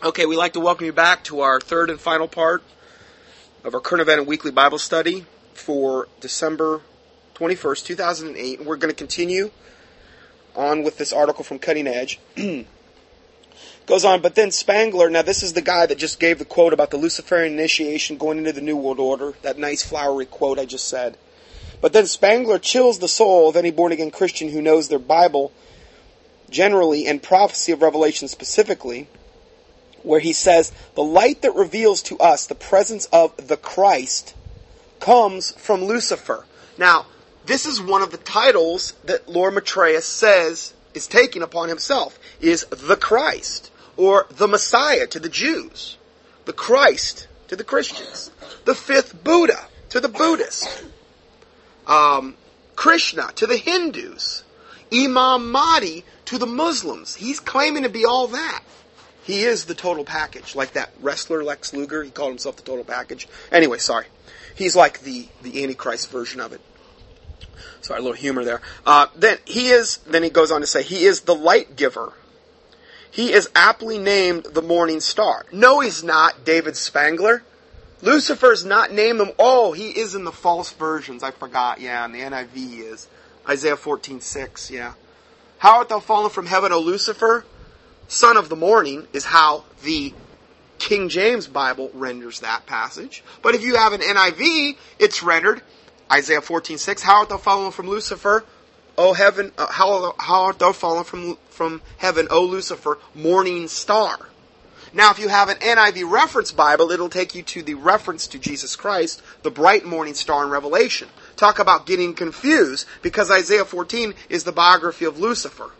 Okay, we'd like to welcome you back to our third and final part of our current event and weekly Bible study for December 21st, 2008. And we're going to continue on with this article from Cutting Edge. Goes on, but then Spangler, now this is the guy that just gave the quote about the Luciferian initiation going into the New World Order, that nice flowery quote I just said. But then Spangler chills the soul of any born again Christian who knows their Bible generally and prophecy of Revelation specifically where he says, The light that reveals to us the presence of the Christ comes from Lucifer. Now, this is one of the titles that Lord Maitreya says is taking upon himself, is the Christ, or the Messiah to the Jews, the Christ to the Christians, the fifth Buddha to the Buddhists, um, Krishna to the Hindus, Imam Mahdi to the Muslims. He's claiming to be all that. He is the total package, like that wrestler Lex Luger. He called himself the total package. Anyway, sorry. He's like the, the Antichrist version of it. Sorry, a little humor there. Uh, then he is. Then he goes on to say he is the light giver. He is aptly named the morning star. No, he's not. David Spangler. Lucifer's not named him. Oh, he is in the false versions. I forgot. Yeah, in the NIV is. Isaiah 14:6. Yeah. How art thou fallen from heaven, O Lucifer? Son of the morning is how the King James Bible renders that passage. But if you have an NIV, it's rendered Isaiah 14:6, how art thou fallen from Lucifer, O heaven, uh, how, how art thou fallen from from heaven, O Lucifer, morning star. Now, if you have an NIV reference Bible, it'll take you to the reference to Jesus Christ, the bright morning star in Revelation. Talk about getting confused because Isaiah 14 is the biography of Lucifer.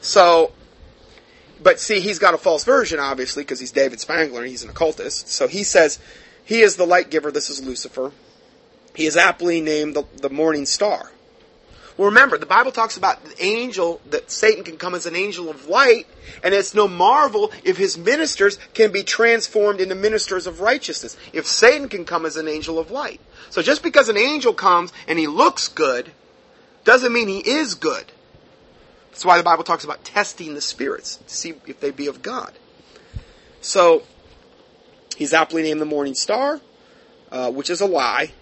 So, but see, he's got a false version, obviously, because he's David Spangler and he's an occultist. So he says, he is the light giver, this is Lucifer. He is aptly named the, the morning star. Well, remember, the Bible talks about the angel, that Satan can come as an angel of light, and it's no marvel if his ministers can be transformed into ministers of righteousness. If Satan can come as an angel of light. So just because an angel comes and he looks good, doesn't mean he is good. That's why the Bible talks about testing the spirits to see if they be of God. So, he's aptly named the morning star, uh, which is a lie.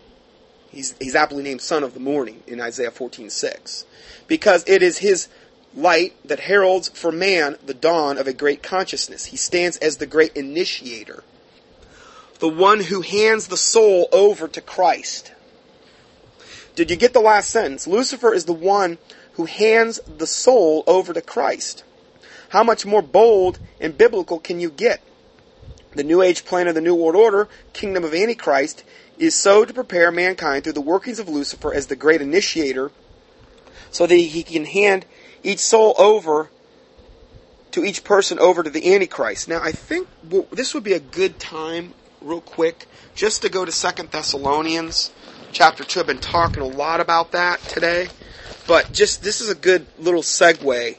He's, he's aptly named son of the morning in Isaiah 14:6, because it is his light that heralds for man the dawn of a great consciousness. He stands as the great initiator, the one who hands the soul over to Christ. Did you get the last sentence? Lucifer is the one who hands the soul over to Christ. How much more bold and biblical can you get? The New Age plan of the New World Order, Kingdom of Antichrist, is so to prepare mankind through the workings of Lucifer as the great initiator so that he can hand each soul over to each person over to the Antichrist. Now, I think this would be a good time, real quick, just to go to Second Thessalonians chapter 2. I've been talking a lot about that today. But just this is a good little segue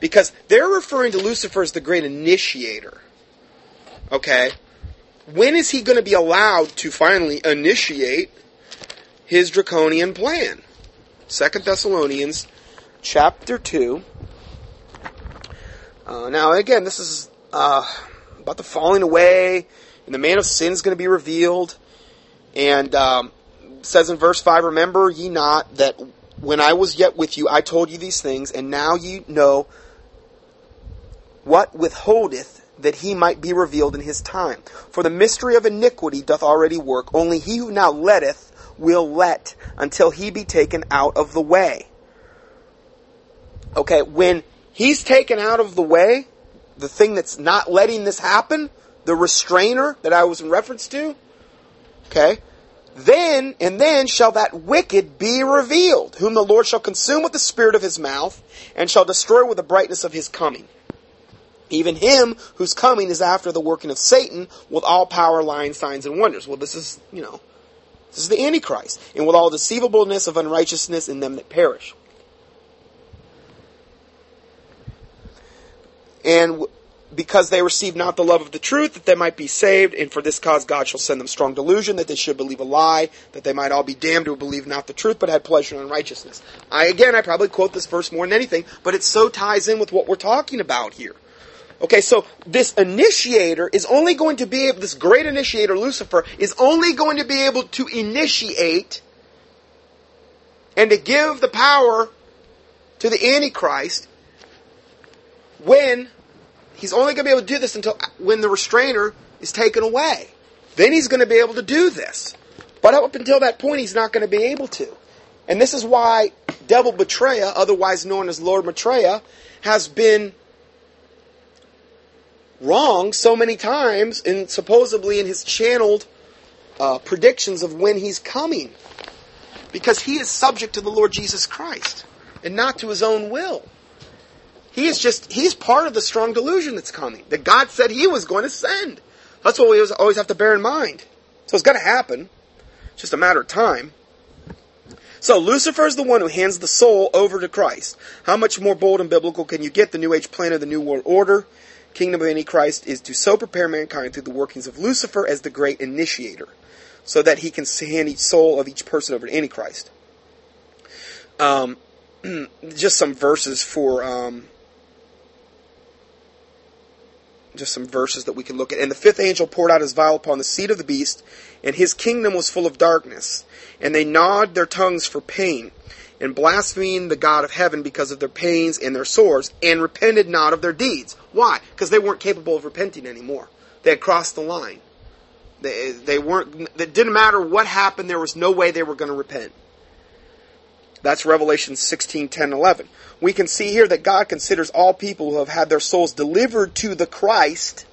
because they're referring to Lucifer as the great initiator. Okay? When is he going to be allowed to finally initiate his draconian plan? Second Thessalonians chapter 2. Uh, now, again, this is uh, about the falling away, and the man of sin is going to be revealed. And um, says in verse 5 Remember ye not that when I was yet with you, I told you these things, and now you know what withholdeth that he might be revealed in his time. For the mystery of iniquity doth already work, only he who now letteth will let until he be taken out of the way. Okay, when he's taken out of the way, the thing that's not letting this happen, the restrainer that I was in reference to, okay, then, and then shall that wicked be revealed, whom the Lord shall consume with the spirit of his mouth, and shall destroy with the brightness of his coming. Even him whose coming is after the working of Satan, with all power, lying, signs, and wonders. Well, this is, you know, this is the Antichrist, and with all deceivableness of unrighteousness in them that perish. And because they receive not the love of the truth, that they might be saved, and for this cause God shall send them strong delusion, that they should believe a lie, that they might all be damned who believe not the truth, but had pleasure in unrighteousness. I, again, I probably quote this verse more than anything, but it so ties in with what we're talking about here. Okay, so this initiator is only going to be able, this great initiator, Lucifer, is only going to be able to initiate and to give the power to the Antichrist when he's only going to be able to do this until when the restrainer is taken away. Then he's going to be able to do this. But up until that point, he's not going to be able to. And this is why Devil Betrayer, otherwise known as Lord Maitreya, has been wrong so many times in supposedly in his channeled uh, predictions of when he's coming. Because he is subject to the Lord Jesus Christ and not to his own will. He is just, he's part of the strong delusion that's coming, that God said he was going to send. That's what we always have to bear in mind. So it's going to happen. It's just a matter of time. So Lucifer is the one who hands the soul over to Christ. How much more bold and biblical can you get? The New Age plan of the New World Order, Kingdom of Antichrist, is to so prepare mankind through the workings of Lucifer as the great initiator, so that he can hand each soul of each person over to Antichrist. Um, just some verses for um, just some verses that we can look at. And the fifth angel poured out his vial upon the seat of the beast, and his kingdom was full of darkness. And they gnawed their tongues for pain, and blasphemed the God of heaven because of their pains and their sores, and repented not of their deeds. Why? Because they weren't capable of repenting anymore. They had crossed the line. They, they weren't, it didn't matter what happened, there was no way they were going to repent. That's Revelation 16, 10, 11. We can see here that God considers all people who have had their souls delivered to the Christ,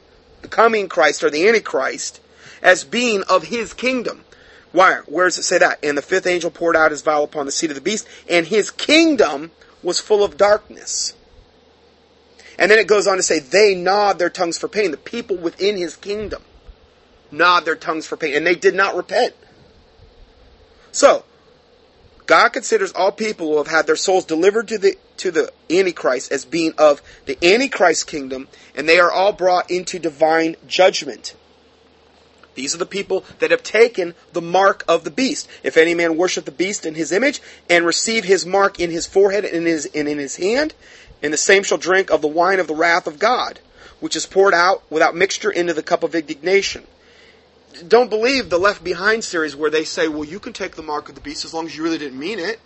the coming Christ or the Antichrist, as being of his kingdom. Why? Where does it say that? And the fifth angel poured out his vial upon the seat of the beast, and his kingdom was full of darkness. And then it goes on to say, they gnawed their tongues for pain. The people within his kingdom gnawed their tongues for pain, and they did not repent. So, God considers all people who have had their souls delivered to the to the Antichrist as being of the Antichrist kingdom, and they are all brought into divine judgment. These are the people that have taken the mark of the beast. If any man worship the beast in his image and receive his mark in his forehead and in his, and in his hand, and the same shall drink of the wine of the wrath of God, which is poured out without mixture into the cup of indignation don't believe the Left Behind series where they say, well, you can take the mark of the beast as long as you really didn't mean it.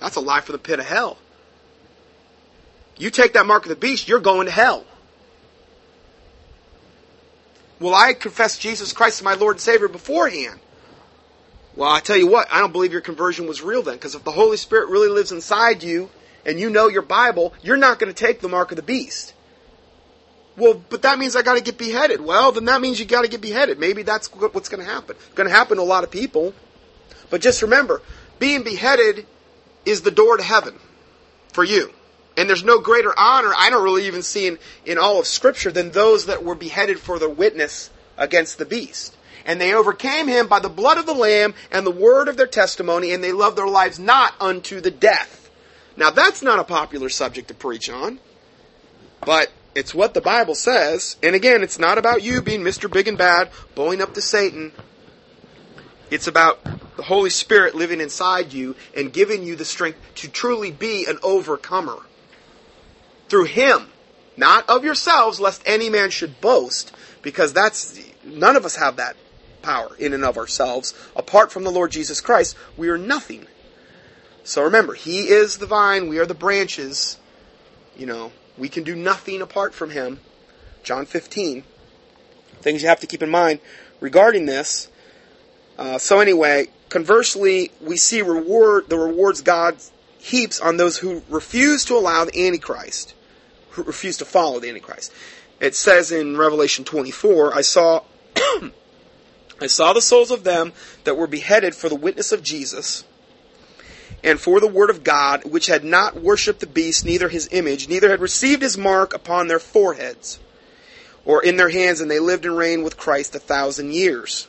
That's a lie for the pit of hell. You take that mark of the beast, you're going to hell. Well, I confessed Jesus Christ as my Lord and Savior beforehand. Well, I tell you what, I don't believe your conversion was real then, because if the Holy Spirit really lives inside you and you know your Bible, you're not going to take the mark of the beast. Well, but that means I got to get beheaded. Well, then that means you got to get beheaded. Maybe that's what's going to happen. Going to happen to a lot of people. But just remember, being beheaded is the door to heaven for you. And there's no greater honor, I don't really even see in, in all of Scripture, than those that were beheaded for their witness against the beast. And they overcame him by the blood of the Lamb and the word of their testimony, and they loved their lives not unto the death. Now that's not a popular subject to preach on. But it's what the Bible says. And again, it's not about you being Mr. Big and Bad, blowing up to Satan. It's about the Holy Spirit living inside you and giving you the strength to truly be an overcomer. Through Him, not of yourselves, lest any man should boast, because that's, none of us have that power in and of ourselves. Apart from the Lord Jesus Christ, we are nothing. So remember, He is the vine, we are the branches. You know, we can do nothing apart from Him. John 15. Things you have to keep in mind regarding this. Uh, so anyway, conversely, we see reward the rewards God heaps on those who refuse to allow the Antichrist, who refuse to follow the Antichrist. It says in Revelation 24, I saw I saw the souls of them that were beheaded for the witness of Jesus and for the word of God, which had not worshipped the beast, neither his image, neither had received his mark upon their foreheads or in their hands, and they lived and reigned with Christ a thousand years.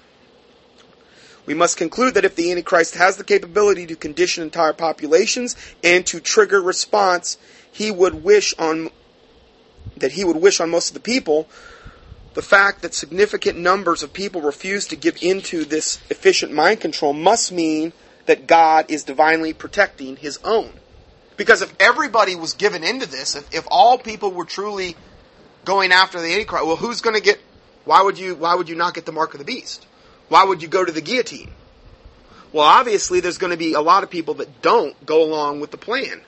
We must conclude that if the Antichrist has the capability to condition entire populations and to trigger response, he would wish on that he would wish on most of the people. The fact that significant numbers of people refuse to give into this efficient mind control must mean that God is divinely protecting his own. Because if everybody was given into this, if, if all people were truly going after the Antichrist. Well, who's going to get? Why would you? Why would you not get the mark of the beast? Why would you go to the guillotine? Well, obviously, there's going to be a lot of people that don't go along with the plan.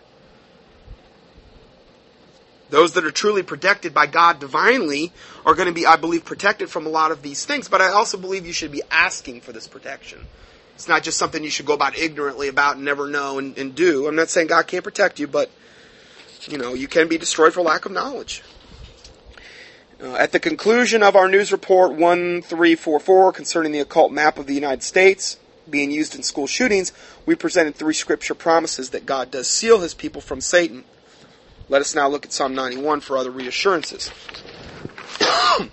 Those that are truly protected by God divinely are going to be, I believe, protected from a lot of these things. But I also believe you should be asking for this protection. It's not just something you should go about ignorantly about and never know and, and do. I'm not saying God can't protect you, but you know you can be destroyed for lack of knowledge. Uh, at the conclusion of our news report 1344 concerning the occult map of the United States being used in school shootings, we presented three scripture promises that God does seal his people from Satan. Let us now look at Psalm 91 for other reassurances.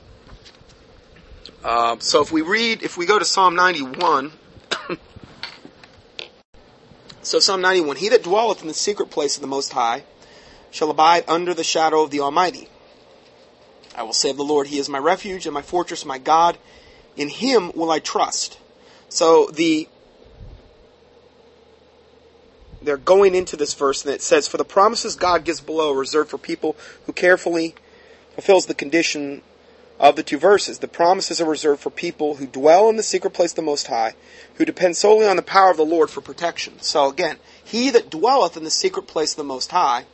uh, so if we read, if we go to Psalm 91, so Psalm 91, He that dwelleth in the secret place of the Most High shall abide under the shadow of the Almighty. I will say of the Lord, He is my refuge and my fortress, my God. In Him will I trust. So the they're going into this verse and it says, For the promises God gives below are reserved for people who carefully fulfills the condition of the two verses. The promises are reserved for people who dwell in the secret place of the Most High, who depend solely on the power of the Lord for protection. So again, he that dwelleth in the secret place of the Most High.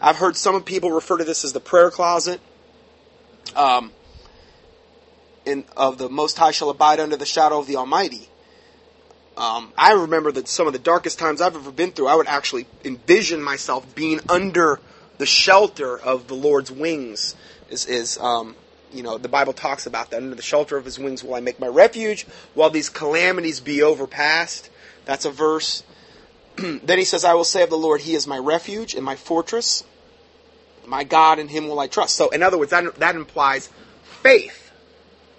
I've heard some people refer to this as the prayer closet um, in, of the Most High shall abide under the shadow of the Almighty. Um, I remember that some of the darkest times I've ever been through, I would actually envision myself being under the shelter of the Lord's wings. Is, is um, you know, the Bible talks about that. Under the shelter of His wings will I make my refuge, while these calamities be overpast. That's a verse. then He says, "I will say of the Lord, He is my refuge and my fortress." My God, in Him will I trust. So, in other words, that, that implies faith,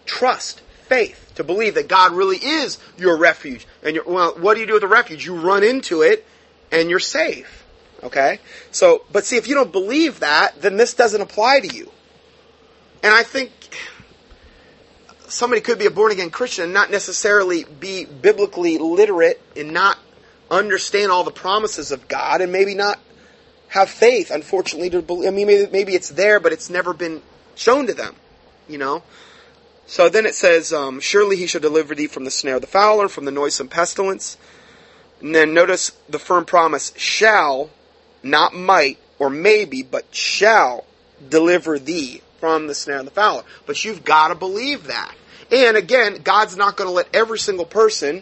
trust, faith, to believe that God really is your refuge. And well, what do you do with a refuge? You run into it, and you're safe. Okay? So, but see, if you don't believe that, then this doesn't apply to you. And I think somebody could be a born again Christian and not necessarily be biblically literate and not understand all the promises of God and maybe not have faith, unfortunately, to believe. I mean, maybe, maybe it's there, but it's never been shown to them, you know? So then it says, um, Surely he shall deliver thee from the snare of the fowler, from the noisome pestilence. And then notice the firm promise, shall, not might or maybe, but shall deliver thee from the snare of the fowler. But you've got to believe that. And again, God's not going to let every single person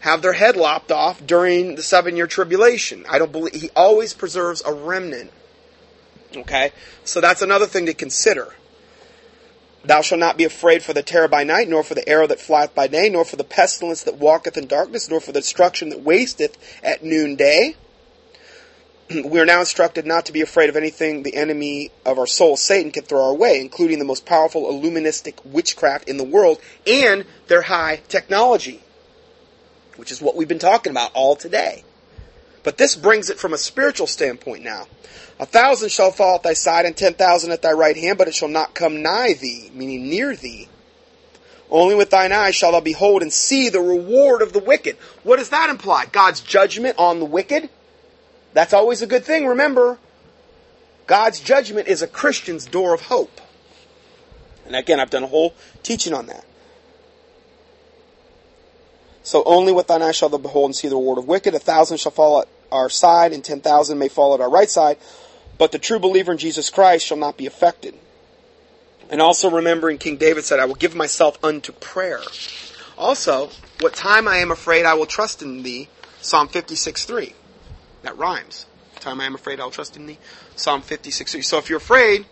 have their head lopped off during the seven year tribulation. I don't believe he always preserves a remnant. Okay? So that's another thing to consider. Thou shalt not be afraid for the terror by night, nor for the arrow that flieth by day, nor for the pestilence that walketh in darkness, nor for the destruction that wasteth at noonday. we are now instructed not to be afraid of anything the enemy of our soul, Satan, can throw our way, including the most powerful illuministic witchcraft in the world and their high technology which is what we've been talking about all today. But this brings it from a spiritual standpoint now. A thousand shall fall at thy side and ten thousand at thy right hand, but it shall not come nigh thee, meaning near thee. Only with thine eyes shalt thou behold and see the reward of the wicked. What does that imply? God's judgment on the wicked? That's always a good thing, remember. God's judgment is a Christian's door of hope. And again, I've done a whole teaching on that. So only with thine eyes shall thou behold and see the reward of wicked. A thousand shall fall at our side, and ten thousand may fall at our right side, but the true believer in Jesus Christ shall not be affected. And also remembering King David said, I will give myself unto prayer. Also, what time I am afraid I will trust in thee, Psalm 56 3. That rhymes. Time I am afraid I will trust in thee, Psalm 56 So if you're afraid,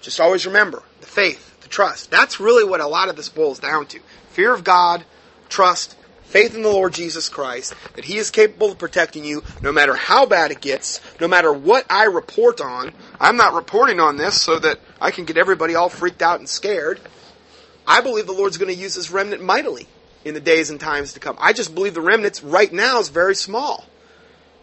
just always remember the faith, the trust. That's really what a lot of this boils down to. Fear of God, trust, faith in the Lord Jesus Christ, that He is capable of protecting you no matter how bad it gets, no matter what I report on. I'm not reporting on this so that I can get everybody all freaked out and scared. I believe the Lord's going to use His remnant mightily in the days and times to come. I just believe the remnants right now is very small.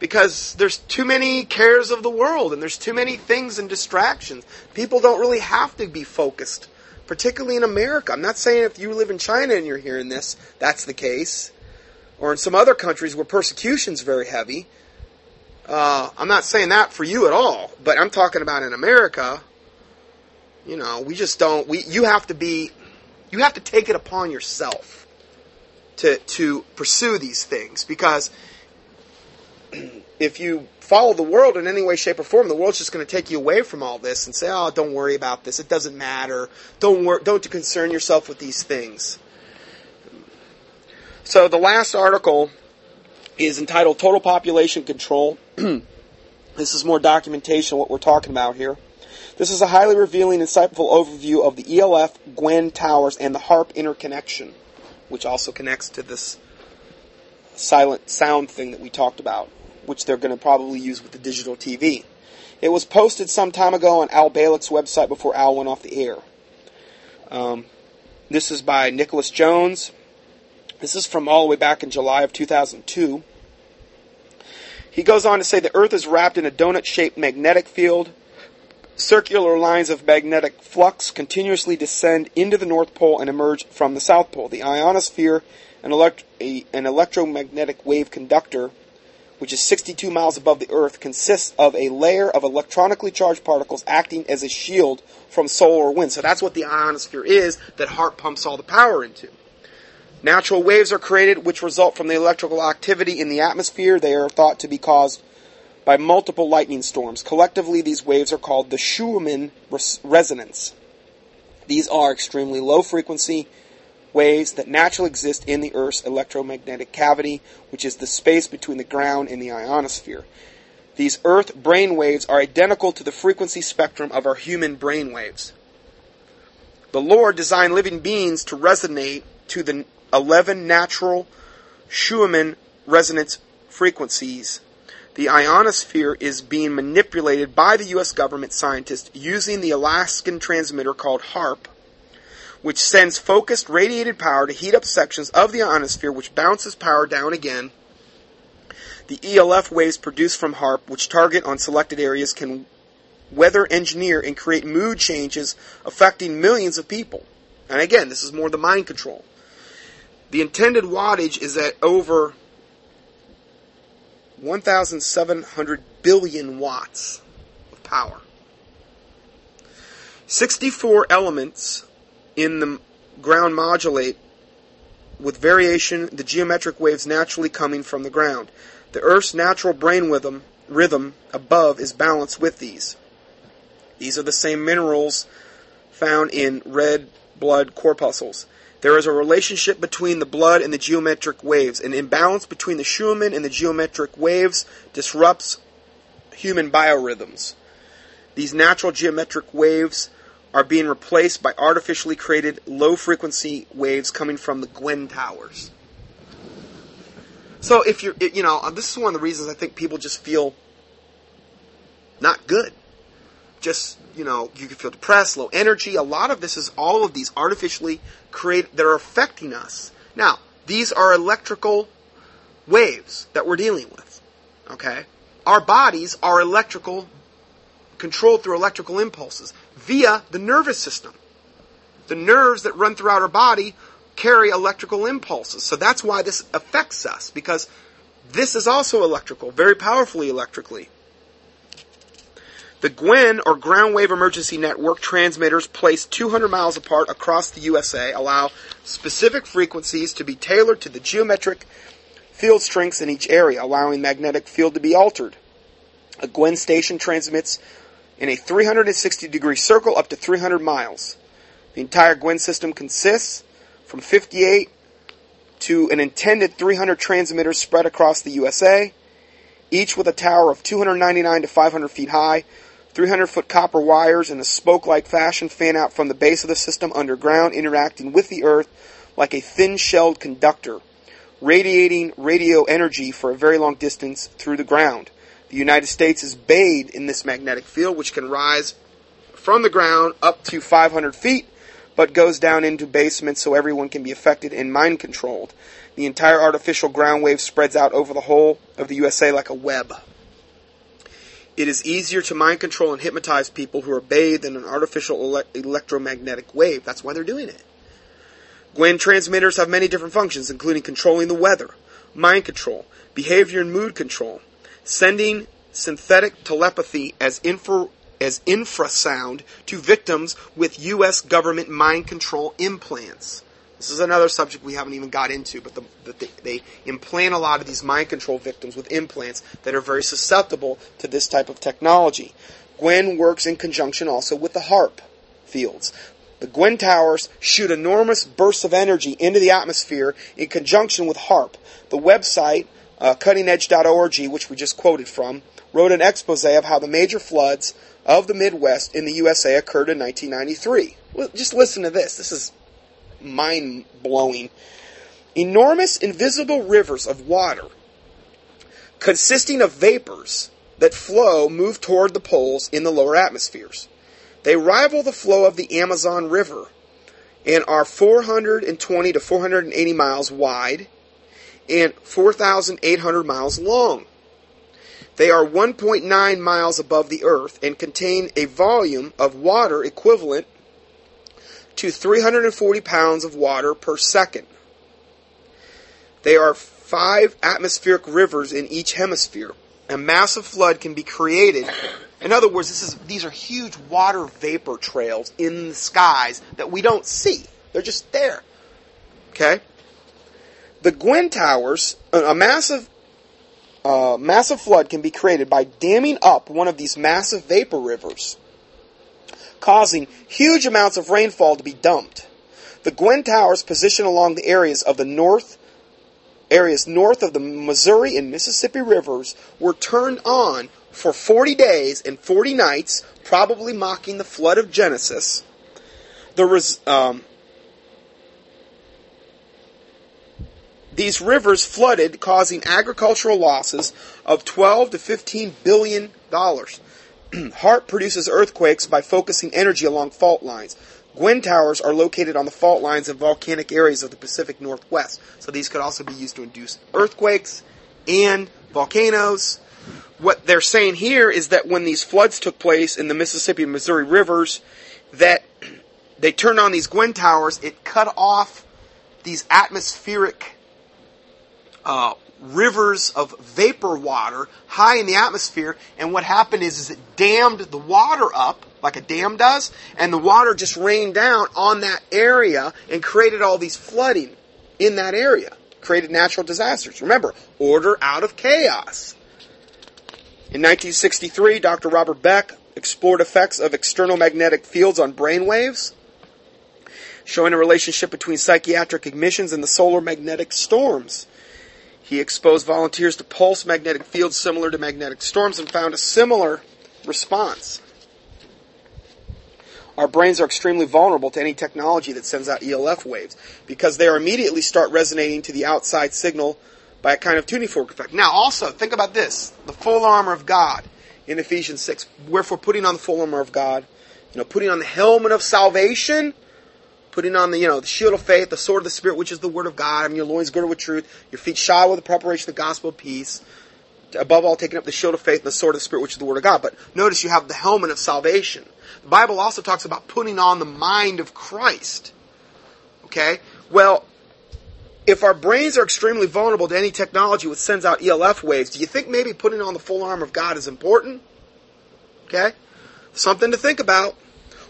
Because there's too many cares of the world and there's too many things and distractions. People don't really have to be focused particularly in America. I'm not saying if you live in China and you're hearing this, that's the case, or in some other countries where persecution's very heavy. Uh, I'm not saying that for you at all, but I'm talking about in America. You know, we just don't. We you have to be, you have to take it upon yourself to to pursue these things because if you follow the world in any way, shape, or form, the world's just going to take you away from all this and say, "Oh, don't worry about this. It doesn't matter. Don't wor- don't concern yourself with these things." So the last article is entitled "Total Population Control." this is more documentation of what we're talking about here. This is a highly revealing, insightful overview of the ELF, Gwen towers, and the HAARP interconnection, which also connects to this silent sound thing that we talked about which they're going to probably use with the digital TV. It was posted some time ago on Al Bielek's website before Al went off the air. Um, this is by Nicholas Jones. This is from all the way back in July of 2002. He goes on to say the Earth is wrapped in a donut shaped magnetic field. Circular lines of magnetic flux continuously descend into the North Pole and emerge from the South Pole. The ionosphere, an, elect- a, an electromagnetic wave conductor, which is 62 miles above the Earth, consists of a layer of electronically charged particles acting as a shield from solar wind. So that's what the ionosphere is that HAARP pumps all the power into. Natural waves are created which result from the electrical activity in the atmosphere. They are thought to be caused by multiple lightning storms. Collectively, these waves are called the Schumann res- resonance. These are extremely low frequency, waves that naturally exist in the Earth's electromagnetic cavity, which is the space between the ground and the ionosphere. These Earth brain waves are identical to the frequency spectrum of our human brain waves. The Lord designed living beings to resonate to the 11 natural Schumann resonance frequencies. The ionosphere is being manipulated by the U.S. government scientists using the Alaskan transmitter called HAARP which sends focused radiated power to heat up sections of the ionosphere, which bounces power down again. The ELF waves produced from HAARP, which target on selected areas, can weather engineer and create mood changes affecting millions of people. And again, this is more the mind control. The intended wattage is at over 1,700 billion watts of power. 64 elements in the ground modulate with variation the geometric waves naturally coming from the ground. The Earth's natural brain rhythm, rhythm above is balanced with these. These are the same minerals found in red blood corpuscles. There is a relationship between the blood and the geometric waves. An imbalance between the Schumann and the geometric waves disrupts human biorhythms. These natural geometric waves are being replaced by artificially created low frequency waves coming from the Gwen towers. So if you're, you know, this is one of the reasons I think people just feel not good. Just, you know, you can feel depressed, low energy. A lot of this is all of these artificially created that are affecting us. Now, these are electrical waves that we're dealing with. Okay? Our bodies are electrical controlled through electrical impulses via the nervous system. The nerves that run throughout our body carry electrical impulses. So that's why this affects us, because this is also electrical, very powerfully electrically. The Gwen, or Ground Wave Emergency Network, transmitters placed 200 miles apart across the USA allow specific frequencies to be tailored to the geometric field strengths in each area, allowing magnetic field to be altered. A Gwen station transmits in a 360 degree circle up to 300 miles. The entire Gwen system consists from 58 to an intended 300 transmitters spread across the USA, each with a tower of 299 to 500 feet high. 300 foot copper wires in a spoke like fashion fan out from the base of the system underground, interacting with the Earth like a thin shelled conductor, radiating radio energy for a very long distance through the ground. The United States is bathed in this magnetic field, which can rise from the ground up to 500 feet, but goes down into basements so everyone can be affected and mind controlled. The entire artificial ground wave spreads out over the whole of the USA like a web. It is easier to mind control and hypnotize people who are bathed in an artificial ele- electromagnetic wave. That's why they're doing it. Gwen transmitters have many different functions, including controlling the weather, mind control, behavior and mood control, sending synthetic telepathy as infra, as infrasound to victims with U.S. government mind control implants. This is another subject we haven't even got into, but the, the, they, they implant a lot of these mind control victims with implants that are very susceptible to this type of technology. Gwen works in conjunction also with the HAARP fields. The Gwen towers shoot enormous bursts of energy into the atmosphere in conjunction with HAARP. The website, uh, cuttingedge.org, which we just quoted from, wrote an expose of how the major floods of the Midwest in the USA occurred in 1993. Well, just listen to this. This is mind blowing. Enormous invisible rivers of water consisting of vapors that flow move toward the poles in the lower atmospheres. They rival the flow of the Amazon River and are 420 to 480 miles wide and 4,800 miles long. They are 1.9 miles above the earth and contain a volume of water equivalent to 340 pounds of water per second. They are five atmospheric rivers in each hemisphere. A massive flood can be created. In other words, this is, these are huge water vapor trails in the skies that we don't see. They're just there. Okay? The Gwen Towers, a massive a massive flood can be created by damming up one of these massive vapor rivers, causing huge amounts of rainfall to be dumped. The Gwen Towers position along the areas of the north areas north of the Missouri and Mississippi rivers were turned on for 40 days and 40 nights, probably mocking the flood of Genesis. The res, um, these rivers flooded, causing agricultural losses of 12 to 15 billion dollars. HAARP produces earthquakes by focusing energy along fault lines. Gwen towers are located on the fault lines of volcanic areas of the Pacific Northwest, so these could also be used to induce earthquakes and volcanoes. What they're saying here is that when these floods took place in the Mississippi and Missouri rivers, that they turned on these Gwen towers, it cut off these atmospheric uh, rivers of vapor water high in the atmosphere, and what happened is, is it dammed the water up like a dam does, and the water just rained down on that area and created all these flooding in that area, created natural disasters. Remember, order out of chaos. In 1963, Dr. Robert Beck explored effects of external magnetic fields on brain waves, showing a relationship between psychiatric emissions and the solar magnetic storms. He exposed volunteers to pulse magnetic fields similar to magnetic storms and found a similar response. Our brains are extremely vulnerable to any technology that sends out ELF waves because they immediately start resonating to the outside signal by a kind of tuning fork effect. Now, also, think about this the full armor of God in Ephesians 6. Wherefore, putting on the full armor of God, you know, putting on the helmet of salvation putting on the, you know, the shield of faith, the sword of the Spirit, which is the word of God, and your loins girded with truth, your feet shod with the preparation of the gospel of peace. Above all, taking up the shield of faith and the sword of the Spirit, which is the word of God. But notice you have the helmet of salvation. The Bible also talks about putting on the mind of Christ. Okay? Well, if our brains are extremely vulnerable to any technology which sends out ELF waves, do you think maybe putting on the full armor of God is important? Okay? Something to think about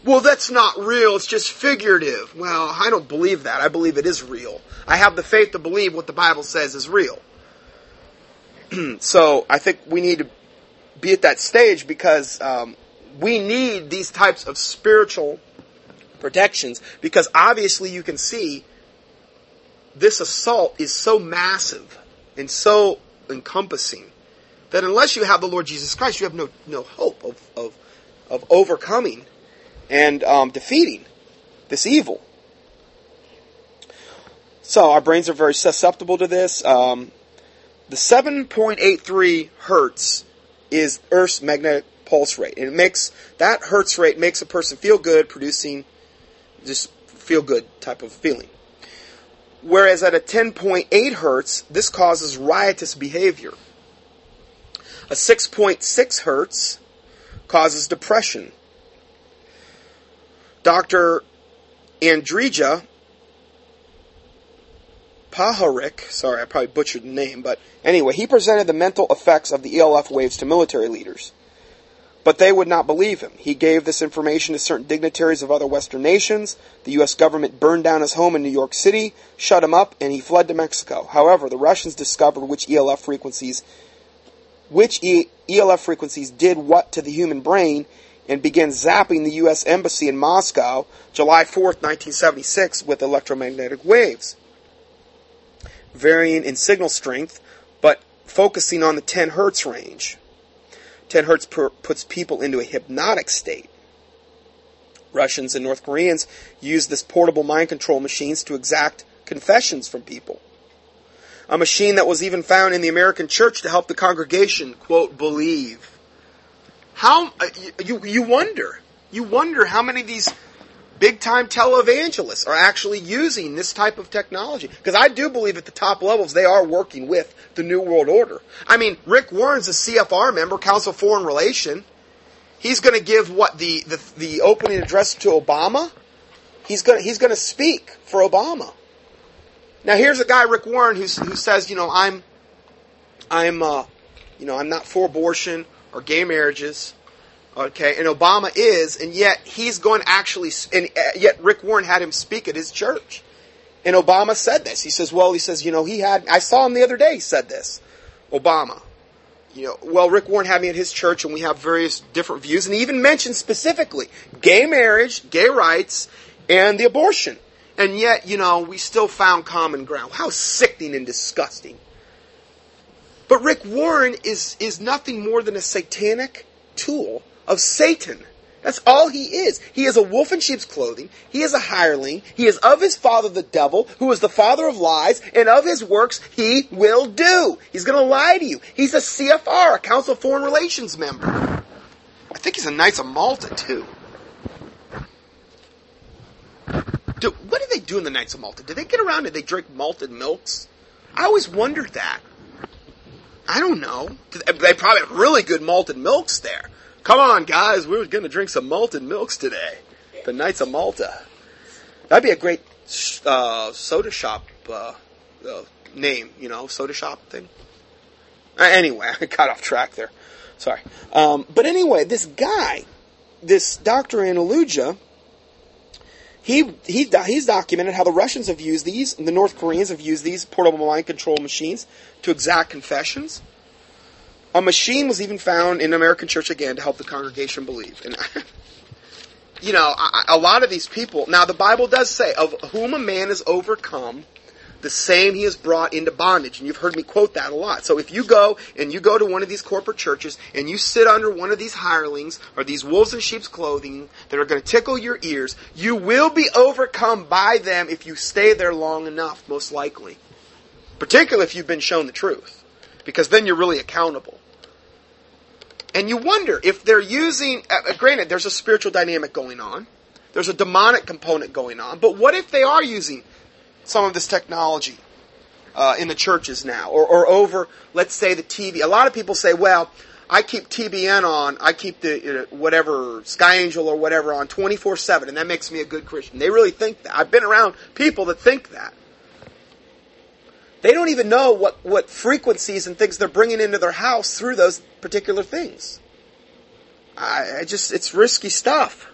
well, that's not real, it's just figurative. Well, I don't believe that. I believe it is real. I have the faith to believe what the Bible says is real. so I think we need to be at that stage because um, we need these types of spiritual protections because obviously you can see this assault is so massive and so encompassing that unless you have the Lord Jesus Christ, you have no, no hope of, of, of overcoming and um, defeating this evil. So our brains are very susceptible to this. Um, the 7.83 hertz is Earth's magnetic pulse rate, and it makes that hertz rate makes a person feel good, producing just feel good type of feeling. Whereas at a 10.8 hertz, this causes riotous behavior. A 6.6 hertz causes depression. Dr. Andrija Puharich, sorry, I probably butchered the name, but anyway, he presented the mental effects of the ELF waves to military leaders. But they would not believe him. He gave this information to certain dignitaries of other Western nations. The U.S. government burned down his home in New York City, shut him up, and he fled to Mexico. However, the Russians discovered which ELF frequencies, which ELF frequencies did what to the human brain, and began zapping the U.S. Embassy in Moscow, July 4, 1976, with electromagnetic waves, varying in signal strength, but focusing on the 10 hertz range. 10 hertz per, puts people into a hypnotic state. Russians and North Koreans use this portable mind control machines to exact confessions from people. A machine that was even found in the American church to help the congregation, quote, believe. How, uh, you, you wonder, you wonder how many of these big time televangelists are actually using this type of technology. Because I do believe at the top levels they are working with the New World Order. I mean, Rick Warren's a CFR member, Council of Foreign Relation. He's going to give what the, the the opening address to Obama. He's going he's going to speak for Obama. Now here's a guy, Rick Warren, who who says, you know, I'm I'm uh, you know, I'm not for abortion or gay marriages. Okay, and Obama is, and yet he's going to actually, and uh, yet Rick Warren had him speak at his church. And Obama said this. He says, well, he says, you know, he had, I saw him the other day, he said this. Obama. You know, well, Rick Warren had me at his church and we have various different views, and he even mentioned specifically gay marriage, gay rights, and the abortion. And yet, you know, we still found common ground. How sickening and disgusting. But Rick Warren is, is nothing more than a satanic tool of Satan. That's all he is. He is a wolf in sheep's clothing. He is a hireling. He is of his father the devil, who is the father of lies, and of his works he will do. He's going to lie to you. He's a CFR, a Council of Foreign Relations member. I think he's a Knights of Malta, too. Do, what do they do in the Knights of Malta? Do they get around and they drink malted milks? I always wondered that. I don't know. They probably have really good malted milks there. Come on, guys, we're going to drink some malted milks today. The Knights of Malta. That'd be a great uh, soda shop uh, uh, name, you know, soda shop thing. Uh, anyway, I got off track there. Sorry. Um, but anyway, this guy, this Dr. Analuja, he, he, he's documented how the Russians have used these, and the North Koreans have used these portable mind control machines to exact confessions. A machine was even found in an American church again to help the congregation believe. And you know, a lot of these people. Now, the Bible does say, "Of whom a man is overcome, the same he has brought into bondage." And you've heard me quote that a lot. So if you go and you go to one of these corporate churches and you sit under one of these hirelings or these wolves in sheep's clothing that are going to tickle your ears, you will be overcome by them if you stay there long enough, most likely. Particularly if you've been shown the truth, because then you're really accountable. And you wonder if they're using, uh, uh, granted, there's a spiritual dynamic going on, there's a demonic component going on, but what if they are using some of this technology uh, in the churches now, or, or over, let's say, the TV? A lot of people say, well, I keep TBN on, I keep the whatever Sky Angel or whatever on 24 7, and that makes me a good Christian. They really think that. I've been around people that think that. They don't even know what, what frequencies and things they're bringing into their house through those particular things. I, I just, it's risky stuff.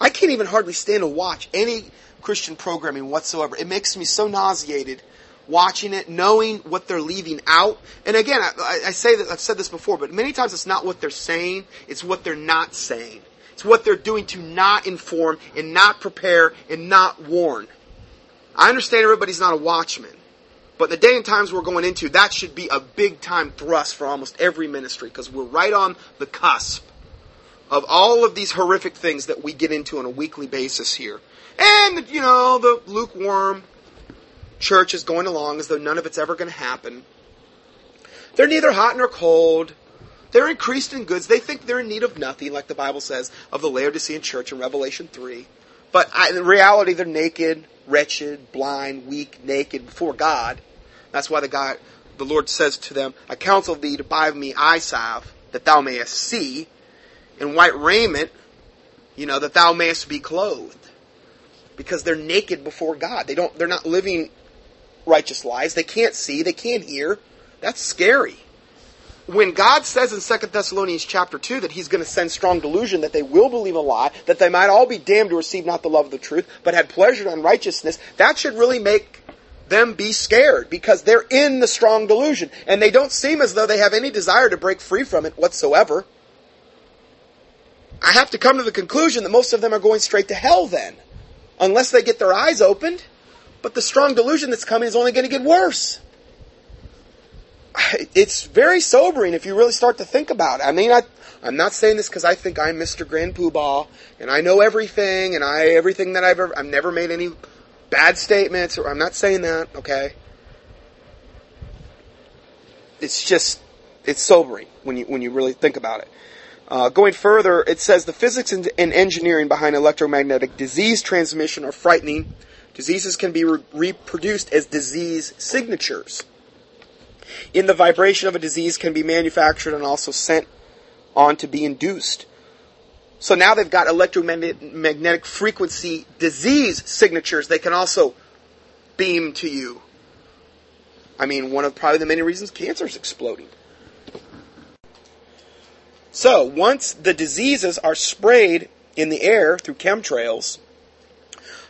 I can't even hardly stand to watch any Christian programming whatsoever. It makes me so nauseated watching it, knowing what they're leaving out. And again, I, I, say that I've said this before, but many times it's not what they're saying; it's what they're not saying. It's what they're doing to not inform and not prepare and not warn. I understand everybody's not a watchman, but the day and times we're going into, that should be a big time thrust for almost every ministry because we're right on the cusp of all of these horrific things that we get into on a weekly basis here. And, you know, the lukewarm church is going along as though none of it's ever going to happen. They're neither hot nor cold. They're increased in goods. They think they're in need of nothing, like the Bible says of the Laodicean church in Revelation 3. But in reality, they're naked, wretched, blind, weak, naked before God. That's why the God, the Lord says to them, I counsel thee to buy of me eye salve, that thou mayest see, and white raiment, you know, that thou mayest be clothed. Because they're naked before God. They don't, they're not living righteous lives. They can't see, they can't hear. That's scary. when God says in 2 Thessalonians chapter 2 that he's going to send strong delusion that they will believe a lie, that they might all be damned to receive not the love of the truth, but had pleasure in unrighteousness, that should really make them be scared because they're in the strong delusion and they don't seem as though they have any desire to break free from it whatsoever. I have to come to the conclusion that most of them are going straight to hell then, unless they get their eyes opened. But the strong delusion that's coming is only going to get worse. It's very sobering if you really start to think about it. I mean, I, I'm not saying this because I think I'm Mr. Grand Poobah and I know everything and I everything that I've ever I've never made any bad statements or I'm not saying that, okay? It's just it's sobering when you when you really think about it. Uh, going further, it says the physics and, and, engineering behind electromagnetic disease transmission are frightening. Diseases can be re- reproduced as disease signatures. In the vibration of a disease can be manufactured and also sent on to be induced. So now they've got electromagnetic frequency disease signatures they can also beam to you. I mean, one of probably the many reasons cancer is exploding. So, once the diseases are sprayed in the air through chemtrails,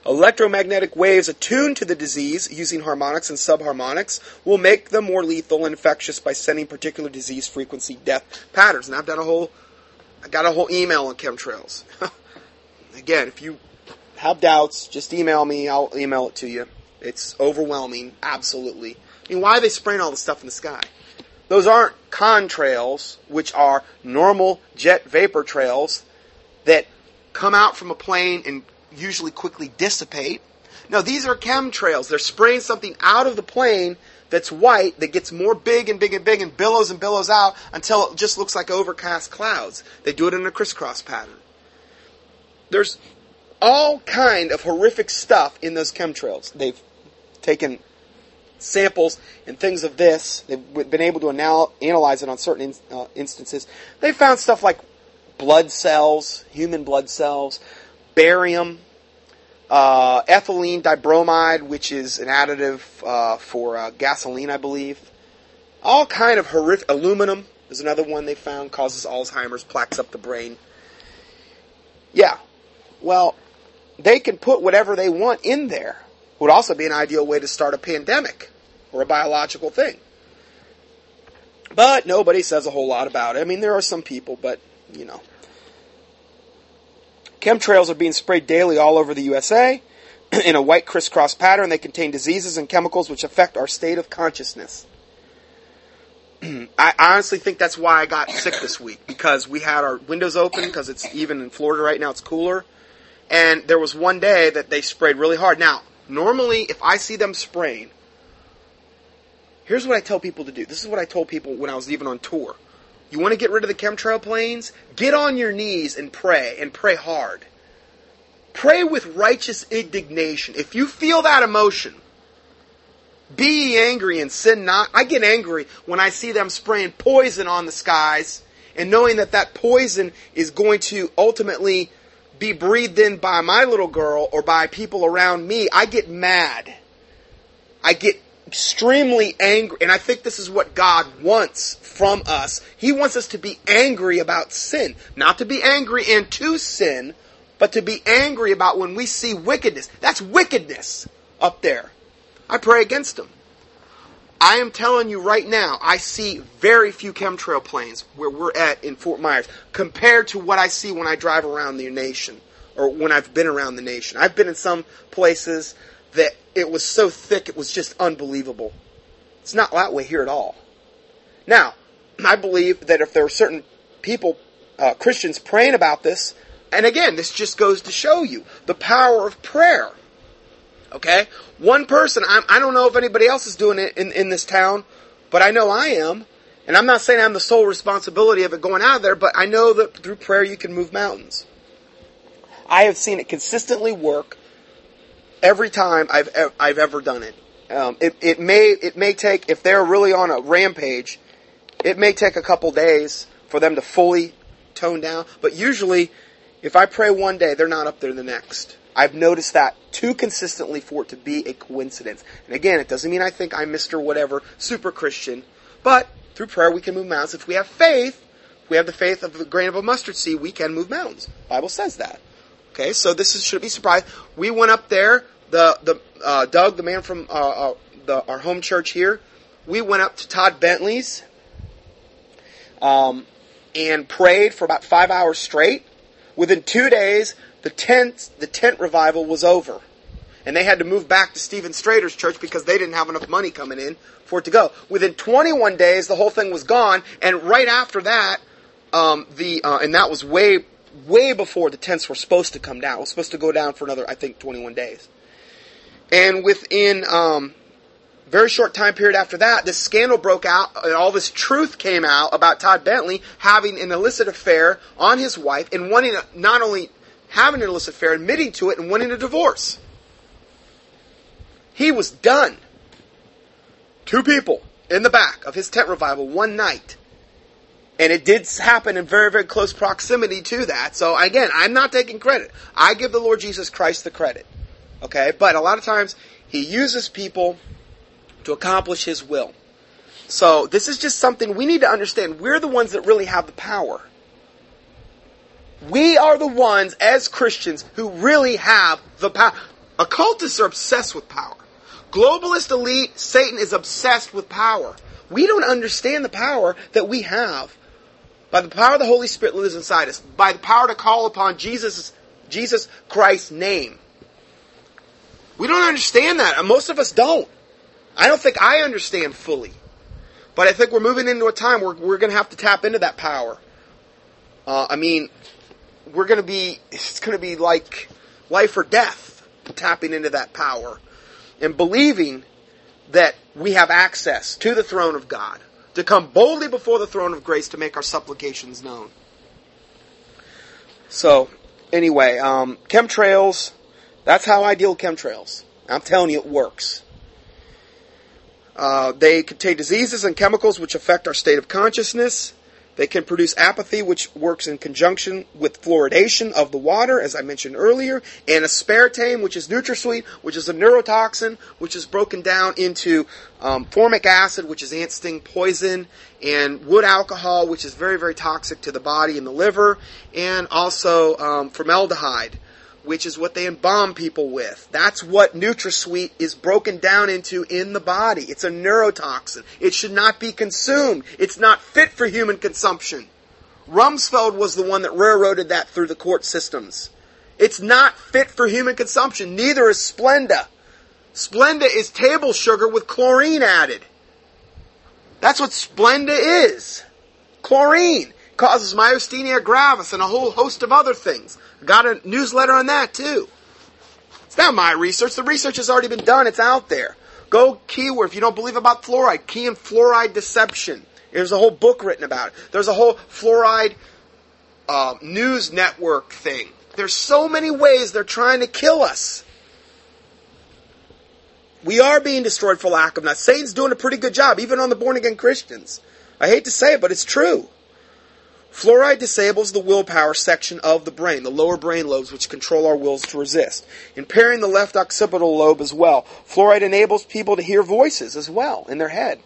electromagnetic waves attuned to the disease using harmonics and subharmonics will make them more lethal and infectious by sending particular disease frequency death patterns. And I've done a whole I got a whole email on chemtrails. Again, if you have doubts, just email me. I'll email it to you. It's overwhelming, absolutely. I mean, why are they spraying all the stuff in the sky? Those aren't contrails, which are normal jet vapor trails that come out from a plane and usually quickly dissipate. No, these are chemtrails. They're spraying something out of the plane that's white that gets more big and big and big and billows and billows out until it just looks like overcast clouds. They do it in a crisscross pattern. There's all kind of horrific stuff in those chemtrails. They've taken samples and things of this. They've been able to anal- analyze it on certain in- uh, instances. They found stuff like blood cells, human blood cells, barium, uh, ethylene dibromide, which is an additive uh, for uh, gasoline, I believe. All kind of horrific. Aluminum is another one they found causes Alzheimer's, plaques up the brain. Yeah, well, they can put whatever they want in there. Would also be an ideal way to start a pandemic or a biological thing. But nobody says a whole lot about it. I mean, there are some people, but you know. Chemtrails are being sprayed daily all over the USA in a white crisscross pattern. They contain diseases and chemicals which affect our state of consciousness. I honestly think that's why I got sick this week because we had our windows open because it's even in Florida right now it's cooler, and there was one day that they sprayed really hard. Now, normally if I see them spraying, here's what I tell people to do. This is what I told people when I was even on tour. You want to get rid of the chemtrail planes? Get on your knees and pray, and pray hard. Pray with righteous indignation. If you feel that emotion, be angry and sin not. I get angry when I see them spraying poison on the skies and knowing that that poison is going to ultimately be breathed in by my little girl or by people around me. I get mad. I get extremely angry. And I think this is what God wants from us. He wants us to be angry about sin. Not to be angry and to sin, but to be angry about when we see wickedness. That's wickedness up there. I pray against them. I am telling you right now, I see very few chemtrail planes where we're at in Fort Myers compared to what I see when I drive around the nation or when I've been around the nation. I've been in some places that it was so thick it was just unbelievable. It's not that way here at all. Now, I believe that if there are certain people, uh, Christians, praying about this, and again, this just goes to show you the power of prayer. Okay? One person, I'm, I do not know if anybody else is doing it in, in this town, but I know I am. And I'm not saying I'm the sole responsibility of it going out there, but I know that through prayer you can move mountains. I have seen it consistently work every time I've I've ever done it. Um, it it may it may take if they're really on a rampage, it may take a couple days for them to fully tone down. But usually, if I pray one day, they're not up there the next. I've noticed that too consistently for it to be a coincidence. And again, it doesn't mean I think I'm Mr. Whatever, super Christian, But through prayer, we can move mountains. If we have faith, we have the faith of the grain of a mustard seed, we can move mountains. The Bible says that. Okay, so this is, should be surprised. We went up there. The the uh, Doug, the man from uh, uh, the, our home church here, we went up to Todd Bentley's um, and prayed for about five hours straight. Within two days, the tent the tent revival was over, and they had to move back to Stephen Strader's church because they didn't have enough money coming in for it to go. Within 21 days, the whole thing was gone, and right after that, um, the uh, and that was way way before the tents were supposed to come down. It was supposed to go down for another, I think, 21 days. And within um, very short time period after that, this scandal broke out, and all this truth came out about Todd Bentley having an illicit affair on his wife, and wanting not only having an illicit affair, admitting to it, and wanting a divorce. He was done. Two people in the back of his tent revival one night and it did happen in very, very close proximity to that. So again, I'm not taking credit. I give the Lord Jesus Christ the credit. Okay? But a lot of times, He uses people to accomplish His will. So this is just something we need to understand. We're the ones that really have the power. We are the ones, as Christians, who really have the power. Occultists are obsessed with power. Globalist elite, Satan is obsessed with power. We don't understand the power that we have by the power of the Holy Spirit lives inside us, by the power to call upon Jesus, Jesus Christ's name. We don't understand that. Most of us don't. I don't think I understand fully. But I think we're moving into a time where we're going to have to tap into that power. Uh, I mean, we're going to be, it's going to be like life or death tapping into that power and believing that we have access to the throne of God to come boldly before the throne of grace to make our supplications known. So, anyway, um, chemtrails, that's how I deal with chemtrails. I'm telling you, it works. Uh, they contain diseases and chemicals which affect our state of consciousness. They can produce apathy, which works in conjunction with fluoridation of the water, as I mentioned earlier, and aspartame, which is NutraSweet, which is a neurotoxin, which is broken down into um, formic acid, which is ant sting poison, and wood alcohol, which is very, very toxic to the body and the liver, and also um, formaldehyde, which is what they embalm people with. That's what NutraSweet is broken down into in the body. It's a neurotoxin. It should not be consumed. It's not fit for human consumption. Rumsfeld was the one that railroaded that through the court systems. It's not fit for human consumption. Neither is Splenda. Splenda is table sugar with chlorine added. That's what Splenda is. Chlorine causes myasthenia gravis and a whole host of other things. Got a newsletter on that too. It's not my research. The research has already been done. It's out there. Go keyword if you don't believe about fluoride. Key in fluoride deception. There's a whole book written about it. There's a whole fluoride uh, news network thing. There's so many ways they're trying to kill us. We are being destroyed for lack of knowledge. Satan's doing a pretty good job, even on the born again Christians. I hate to say it, but it's true. Fluoride disables the willpower section of the brain, the lower brain lobes which control our wills to resist, impairing the left occipital lobe as well. Fluoride enables people to hear voices as well in their head.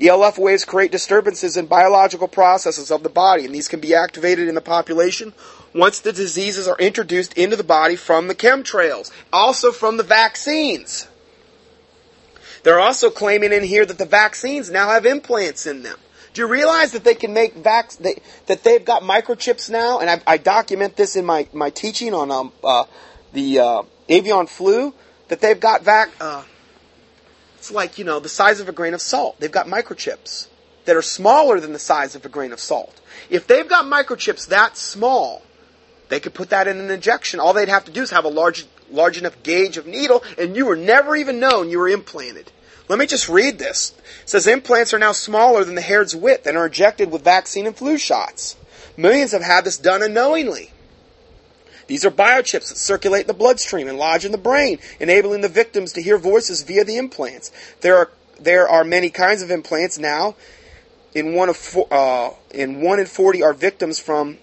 ELF waves create disturbances in biological processes of the body, and these can be activated in the population once the diseases are introduced into the body from the chemtrails, also from the vaccines. They're also claiming in here that the vaccines now have implants in them. Do you realize that they can make vac- they, that they've got microchips now? And I, I, document this in my, my teaching on um, uh, the uh, avian flu. That they've got vac. Uh, it's like you know the size of a grain of salt. They've got microchips that are smaller than the size of a grain of salt. If they've got microchips that small, they could put that in an injection. All they'd have to do is have a large large enough gauge of needle, and you were never even known you were implanted. Let me just read this. It says implants are now smaller than the hair's width and are injected with vaccine and flu shots. Millions have had this done unknowingly. These are biochips that circulate in the bloodstream and lodge in the brain, enabling the victims to hear voices via the implants. There are there are many kinds of implants now. In one of uh, in one in forty are victims from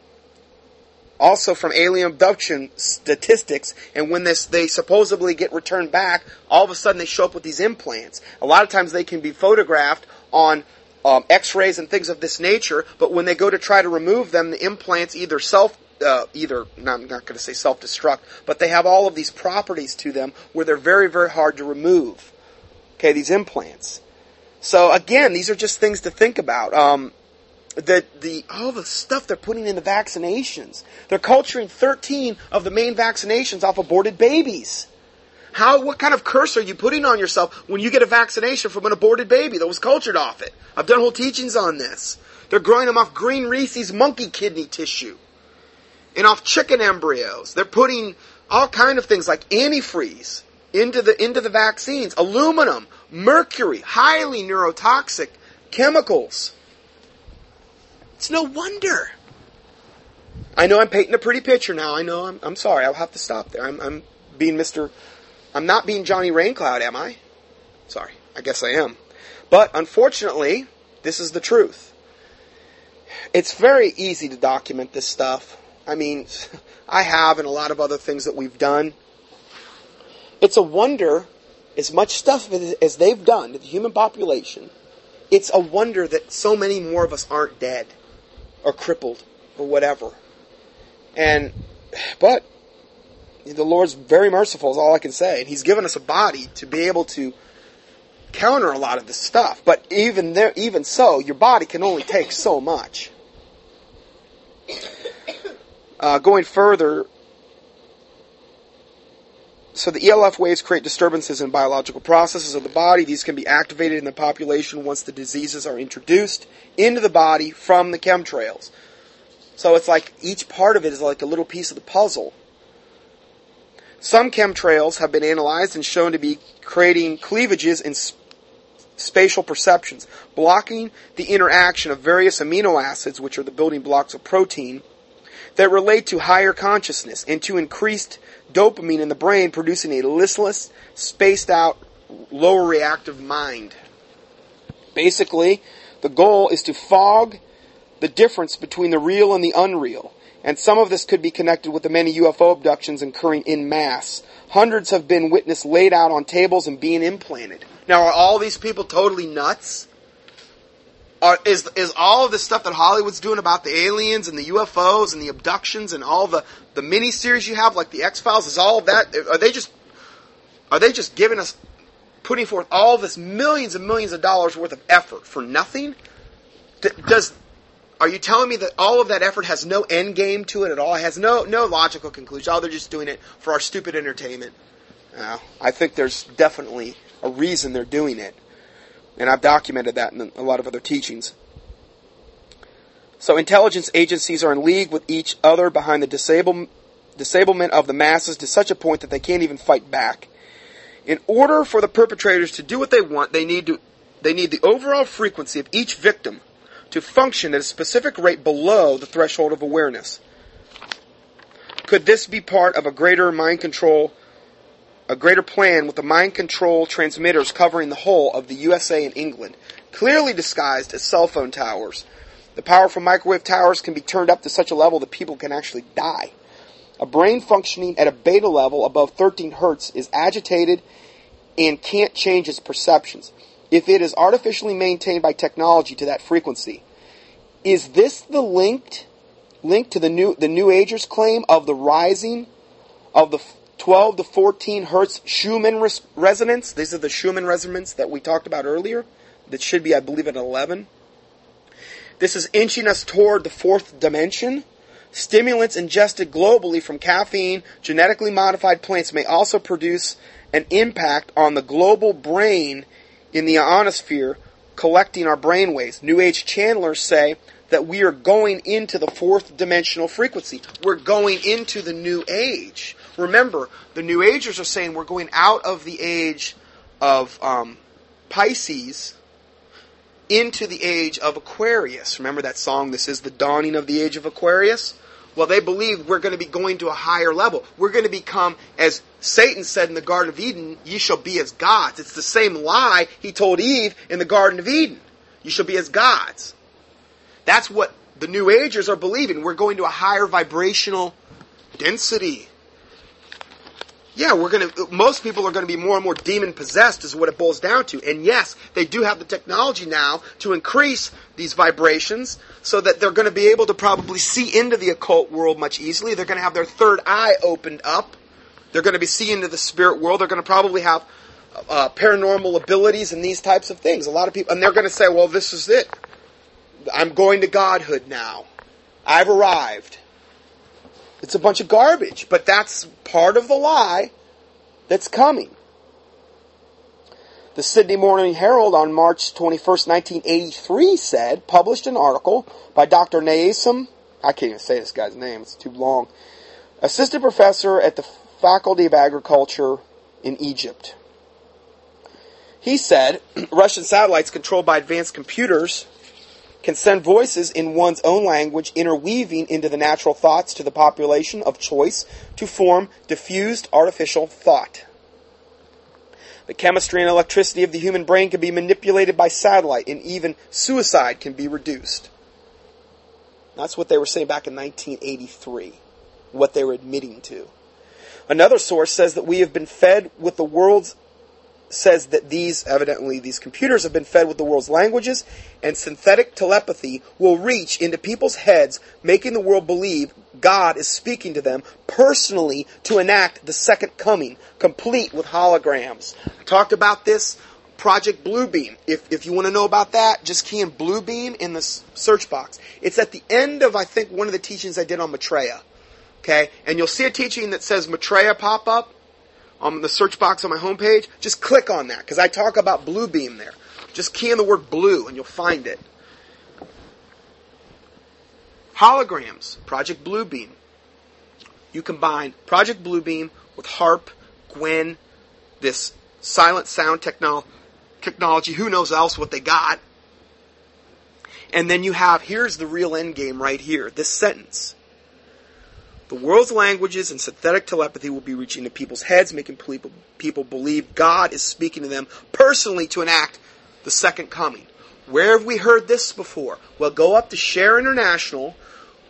also from alien abduction statistics. And when this, they supposedly get returned back, all of a sudden they show up with these implants. A lot of times they can be photographed on um, X-rays and things of this nature. But when they go to try to remove them, the implants either self uh, either no, I'm not going to say self-destruct, but they have all of these properties to them where they're very very hard to remove. Okay, these implants. So again, these are just things to think about. Um, the the all the stuff they're putting in the vaccinations. They're culturing 13 of the main vaccinations off aborted babies. How what kind of curse are you putting on yourself when you get a vaccination from an aborted baby that was cultured off it? I've done whole teachings on this. They're growing them off green rhesus monkey kidney tissue and off chicken embryos. They're putting all kind of things like antifreeze into the into the vaccines, aluminum, mercury, highly neurotoxic chemicals. It's no wonder. I know I'm painting a pretty picture now. I know. I'm, I'm sorry. I'll have to stop there. I'm, I'm being Mr. I'm not being Johnny Raincloud, am I? Sorry. I guess I am. But unfortunately, this is the truth. It's very easy to document this stuff. I mean, I have and a lot of other things that we've done. It's a wonder, as much stuff as they've done to the human population, it's a wonder that so many more of us aren't dead or crippled or whatever. And, but, the Lord's very merciful is all I can say. And He's given us a body to be able to counter a lot of this stuff. But even there, even so, your body can only take so much. Uh, going further, so the ELF waves create disturbances in biological processes of the body. These can be activated in the population once the diseases are introduced into the body from the chemtrails. So it's like each part of it is like a little piece of the puzzle. Some chemtrails have been analyzed and shown to be creating cleavages in spatial perceptions, blocking the interaction of various amino acids, which are the building blocks of protein, that relate to higher consciousness and to increased dopamine in the brain, producing a listless, spaced out, lower reactive mind. Basically, the goal is to fog the difference between the real and the unreal. And some of this could be connected with the many UFO abductions occurring in mass. Hundreds have been witnessed laid out on tables and being implanted. Now, are all these people totally nuts? Are, is is all of the stuff that Hollywood's doing about the aliens and the UFOs and the abductions and all the the mini series you have like the X Files is all that? Are they just are they just giving us putting forth all this millions and millions of dollars worth of effort for nothing? Does are you telling me that all of that effort has no end game to it at all? It has no no logical conclusion. Oh, they're just doing it for our stupid entertainment. I think there's definitely a reason they're doing it. And I've documented that in a lot of other teachings. So intelligence agencies are in league with each other behind the disable, disablement of the masses to such a point that they can't even fight back. In order for the perpetrators to do what they want, they need to they need the overall frequency of each victim to function at a specific rate below the threshold of awareness. Could this be part of a greater mind control a greater plan with the mind control transmitters covering the whole of the USA and England, clearly disguised as cell phone towers. The powerful microwave towers can be turned up to such a level that people can actually die. A brain functioning at a beta level above 13 hertz is agitated and can't change its perceptions. If it is artificially maintained by technology to that frequency, is this the linked link to the new the New Agers claim of the rising of the 12 to 14 hertz Schumann res- resonance. These are the Schumann resonance that we talked about earlier. That should be, I believe, at 11. This is inching us toward the fourth dimension. Stimulants ingested globally from caffeine, genetically modified plants may also produce an impact on the global brain in the ionosphere, collecting our brain waves. New Age channelers say that we are going into the fourth dimensional frequency. We're going into the new age. Remember, the New Agers are saying we're going out of the age of um, Pisces into the age of Aquarius. Remember that song, This is the Dawning of the Age of Aquarius? Well, they believe we're going to be going to a higher level. We're going to become, as Satan said in the Garden of Eden, ye shall be as gods. It's the same lie he told Eve in the Garden of Eden. You shall be as gods. That's what the New Agers are believing. We're going to a higher vibrational density. Yeah, we're going to, most people are going to be more and more demon possessed is what it boils down to. And yes, they do have the technology now to increase these vibrations so that they're going to be able to probably see into the occult world much easily. They're going to have their third eye opened up. They're going to be seeing into the spirit world. They're going to probably have uh, paranormal abilities and these types of things. A lot of people, and they're going to say, well, this is it. I'm going to godhood now. I've arrived. It's a bunch of garbage, but that's part of the lie that's coming. The Sydney Morning Herald on March 21st, 1983 said, published an article by Dr. Naesim, I can't even say this guy's name, it's too long, assistant professor at the Faculty of Agriculture in Egypt. He said, Russian satellites controlled by advanced computers can send voices in one's own language interweaving into the natural thoughts to the population of choice to form diffused artificial thought. The chemistry and electricity of the human brain can be manipulated by satellite, and even suicide can be reduced. That's what they were saying back in 1983, what they were admitting to. Another source says that we have been fed with the world's says that these, evidently, these computers have been fed with the world's languages, and synthetic telepathy will reach into people's heads, making the world believe God is speaking to them personally to enact the second coming, complete with holograms. I talked about this. Project Bluebeam. If, if you want to know about that, just key in Bluebeam in the search box. It's at the end of, I think, one of the teachings I did on Maitreya. Okay? And you'll see a teaching that says Maitreya pop up on the search box on my homepage, just click on that because I talk about Bluebeam there. Just key in the word blue and you'll find it. Holograms, Project Bluebeam. You combine Project Bluebeam with HAARP, GWEN, this silent sound techno- technology. Who knows else what they got? And then you have here's the real end game right here. This sentence. The world's languages and synthetic telepathy will be reaching into people's heads, making people, people believe God is speaking to them personally to enact the second coming. Where have we heard this before? Well, go up to Share International,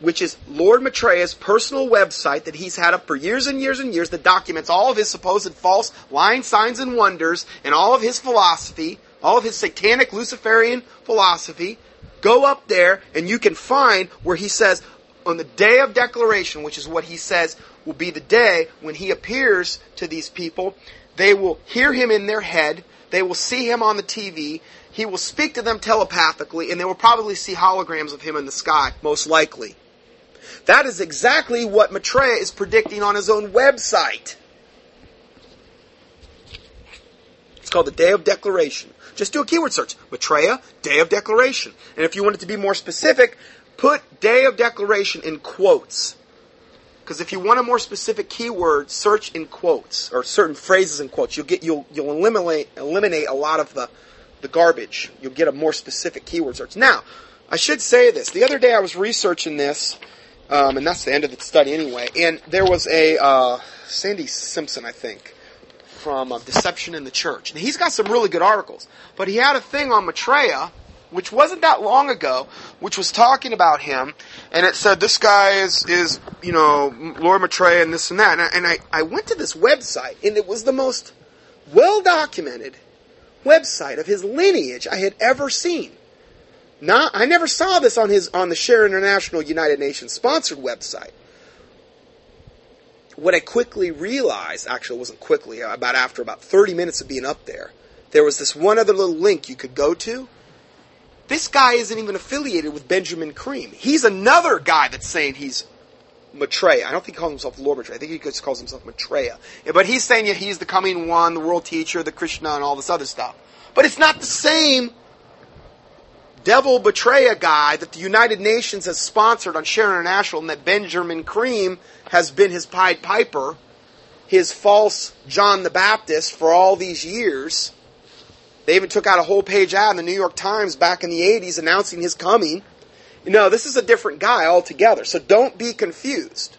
which is Lord Maitreya's personal website that he's had up for years and years and years that documents all of his supposed false lying signs and wonders and all of his philosophy, all of his satanic Luciferian philosophy. Go up there and you can find where he says, on the day of declaration, which is what he says will be the day when he appears to these people, they will hear him in their head, they will see him on the TV, he will speak to them telepathically, and they will probably see holograms of him in the sky, most likely. That is exactly what Maitreya is predicting on his own website. It's called the Day of Declaration. Just do a keyword search. Maitreya, Day of Declaration. And if you want it to be more specific, Put day of declaration in quotes. Because if you want a more specific keyword, search in quotes or certain phrases in quotes. You'll get you'll you'll eliminate eliminate a lot of the the garbage. You'll get a more specific keyword search. Now, I should say this. The other day I was researching this, um, and that's the end of the study anyway. And there was a uh, Sandy Simpson, I think, from uh, Deception in the Church. And he's got some really good articles. But he had a thing on Maitreya which wasn't that long ago, which was talking about him, and it said this guy is, is you know, Lord Maitreya and this and that. And I, and I, I went to this website, and it was the most well documented website of his lineage I had ever seen. Not, I never saw this on his on the Share International United Nations sponsored website. What I quickly realized, actually it wasn't quickly, uh, about after about 30 minutes of being up there, there was this one other little link you could go to this guy isn't even affiliated with Benjamin Creme. He's another guy that's saying he's Maitreya. I don't think he calls himself Lord Maitreya. I think he just calls himself Maitreya. But he's saying yeah, he's the coming one, the world teacher, the Krishna, and all this other stuff. But it's not the same devil betrayer guy that the United Nations has sponsored on Share International and that Benjamin Creme has been his Pied Piper, his false John the Baptist for all these years. They even took out a whole page ad in the New York Times back in the 80s announcing his coming. No, this is a different guy altogether. So don't be confused.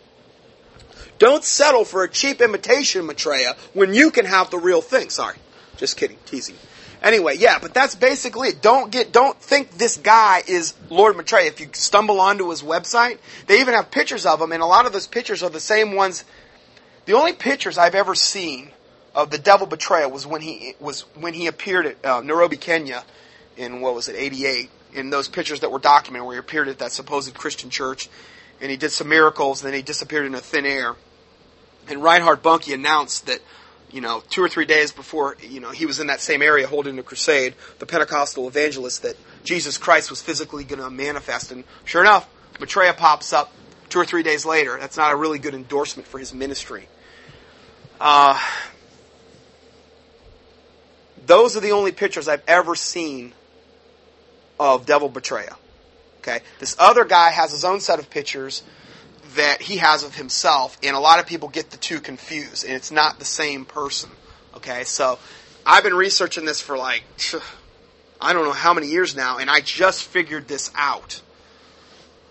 Don't settle for a cheap imitation Maitreya when you can have the real thing. Sorry. Just kidding. Teasing. Anyway, yeah, but that's basically it. Don't get, don't think this guy is Lord Maitreya. If you stumble onto his website, they even have pictures of him, and a lot of those pictures are the same ones The only pictures I've ever seen of the devil betrayal was when he was when he appeared at uh, Nairobi, Kenya, in what was it, '88. In those pictures that were documented, where he appeared at that supposed Christian church, and he did some miracles, and then he disappeared into thin air. And Reinhard Bonnke announced that, you know, two or three days before, you know, he was in that same area holding a crusade, the Pentecostal evangelist, that Jesus Christ was physically going to manifest. And sure enough, Maitreya pops up two or three days later. That's not a really good endorsement for his ministry. Uh, those are the only pictures I've ever seen of devil betrayal. Okay? This other guy has his own set of pictures that he has of himself, and a lot of people get the two confused, and it's not the same person. Okay? So, I've been researching this for like, I don't know how many years now, and I just figured this out.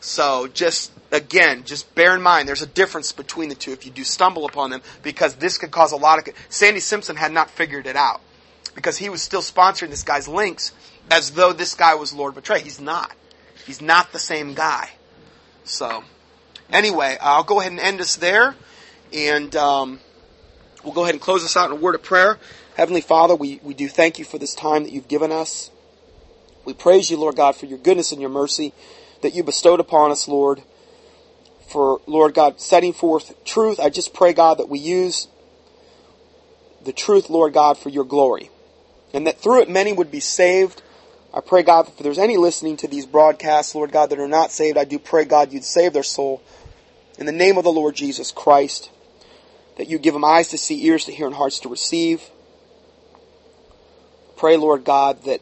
So, just, again, just bear in mind, there's a difference between the two if you do stumble upon them, because this could cause a lot of, Sandy Simpson had not figured it out. Because he was still sponsoring this guy's links as though this guy was Lord Betray. He's not. He's not the same guy. So, anyway, I'll go ahead and end us there. And um, we'll go ahead and close this out in a word of prayer. Heavenly Father, we, we do thank you for this time that you've given us. We praise you, Lord God, for your goodness and your mercy that you bestowed upon us, Lord. For, Lord God, setting forth truth. I just pray, God, that we use the truth, Lord God, for your glory. And that through it many would be saved I pray, God, that if there's any listening to these broadcasts, Lord God, that are not saved, I do pray, God, you'd save their soul. In the name of the Lord Jesus Christ, that you give them eyes to see, ears to hear, and hearts to receive. Pray, Lord God, that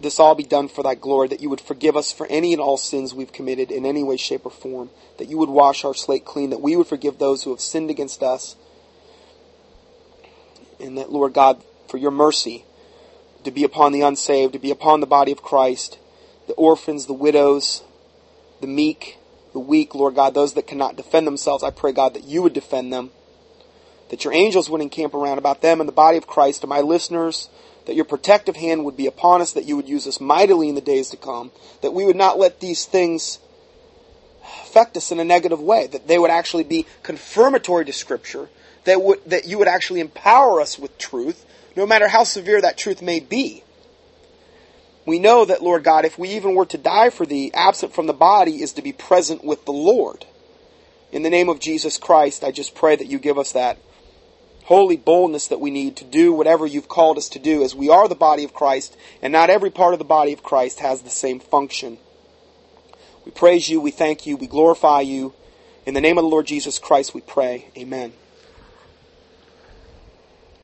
this all be done for thy glory, that you would forgive us for any and all sins we've committed in any way, shape, or form, that you would wash our slate clean, that we would forgive those who have sinned against us, and that, Lord God, for your mercy, to be upon the unsaved, to be upon the body of Christ, the orphans, the widows, the meek, the weak, Lord God, those that cannot defend themselves. I pray, God, that you would defend them, that your angels would encamp around about them and the body of Christ, to my listeners, that your protective hand would be upon us, that you would use us mightily in the days to come, that we would not let these things affect us in a negative way, that they would actually be confirmatory to Scripture, that, would, that you would actually empower us with truth, no matter how severe that truth may be. We know that, Lord God, if we even were to die for thee, absent from the body is to be present with the Lord. In the name of Jesus Christ, I just pray that you give us that holy boldness that we need to do whatever you've called us to do, as we are the body of Christ, and not every part of the body of Christ has the same function. We praise you, we thank you, we glorify you. In the name of the Lord Jesus Christ, we pray. Amen.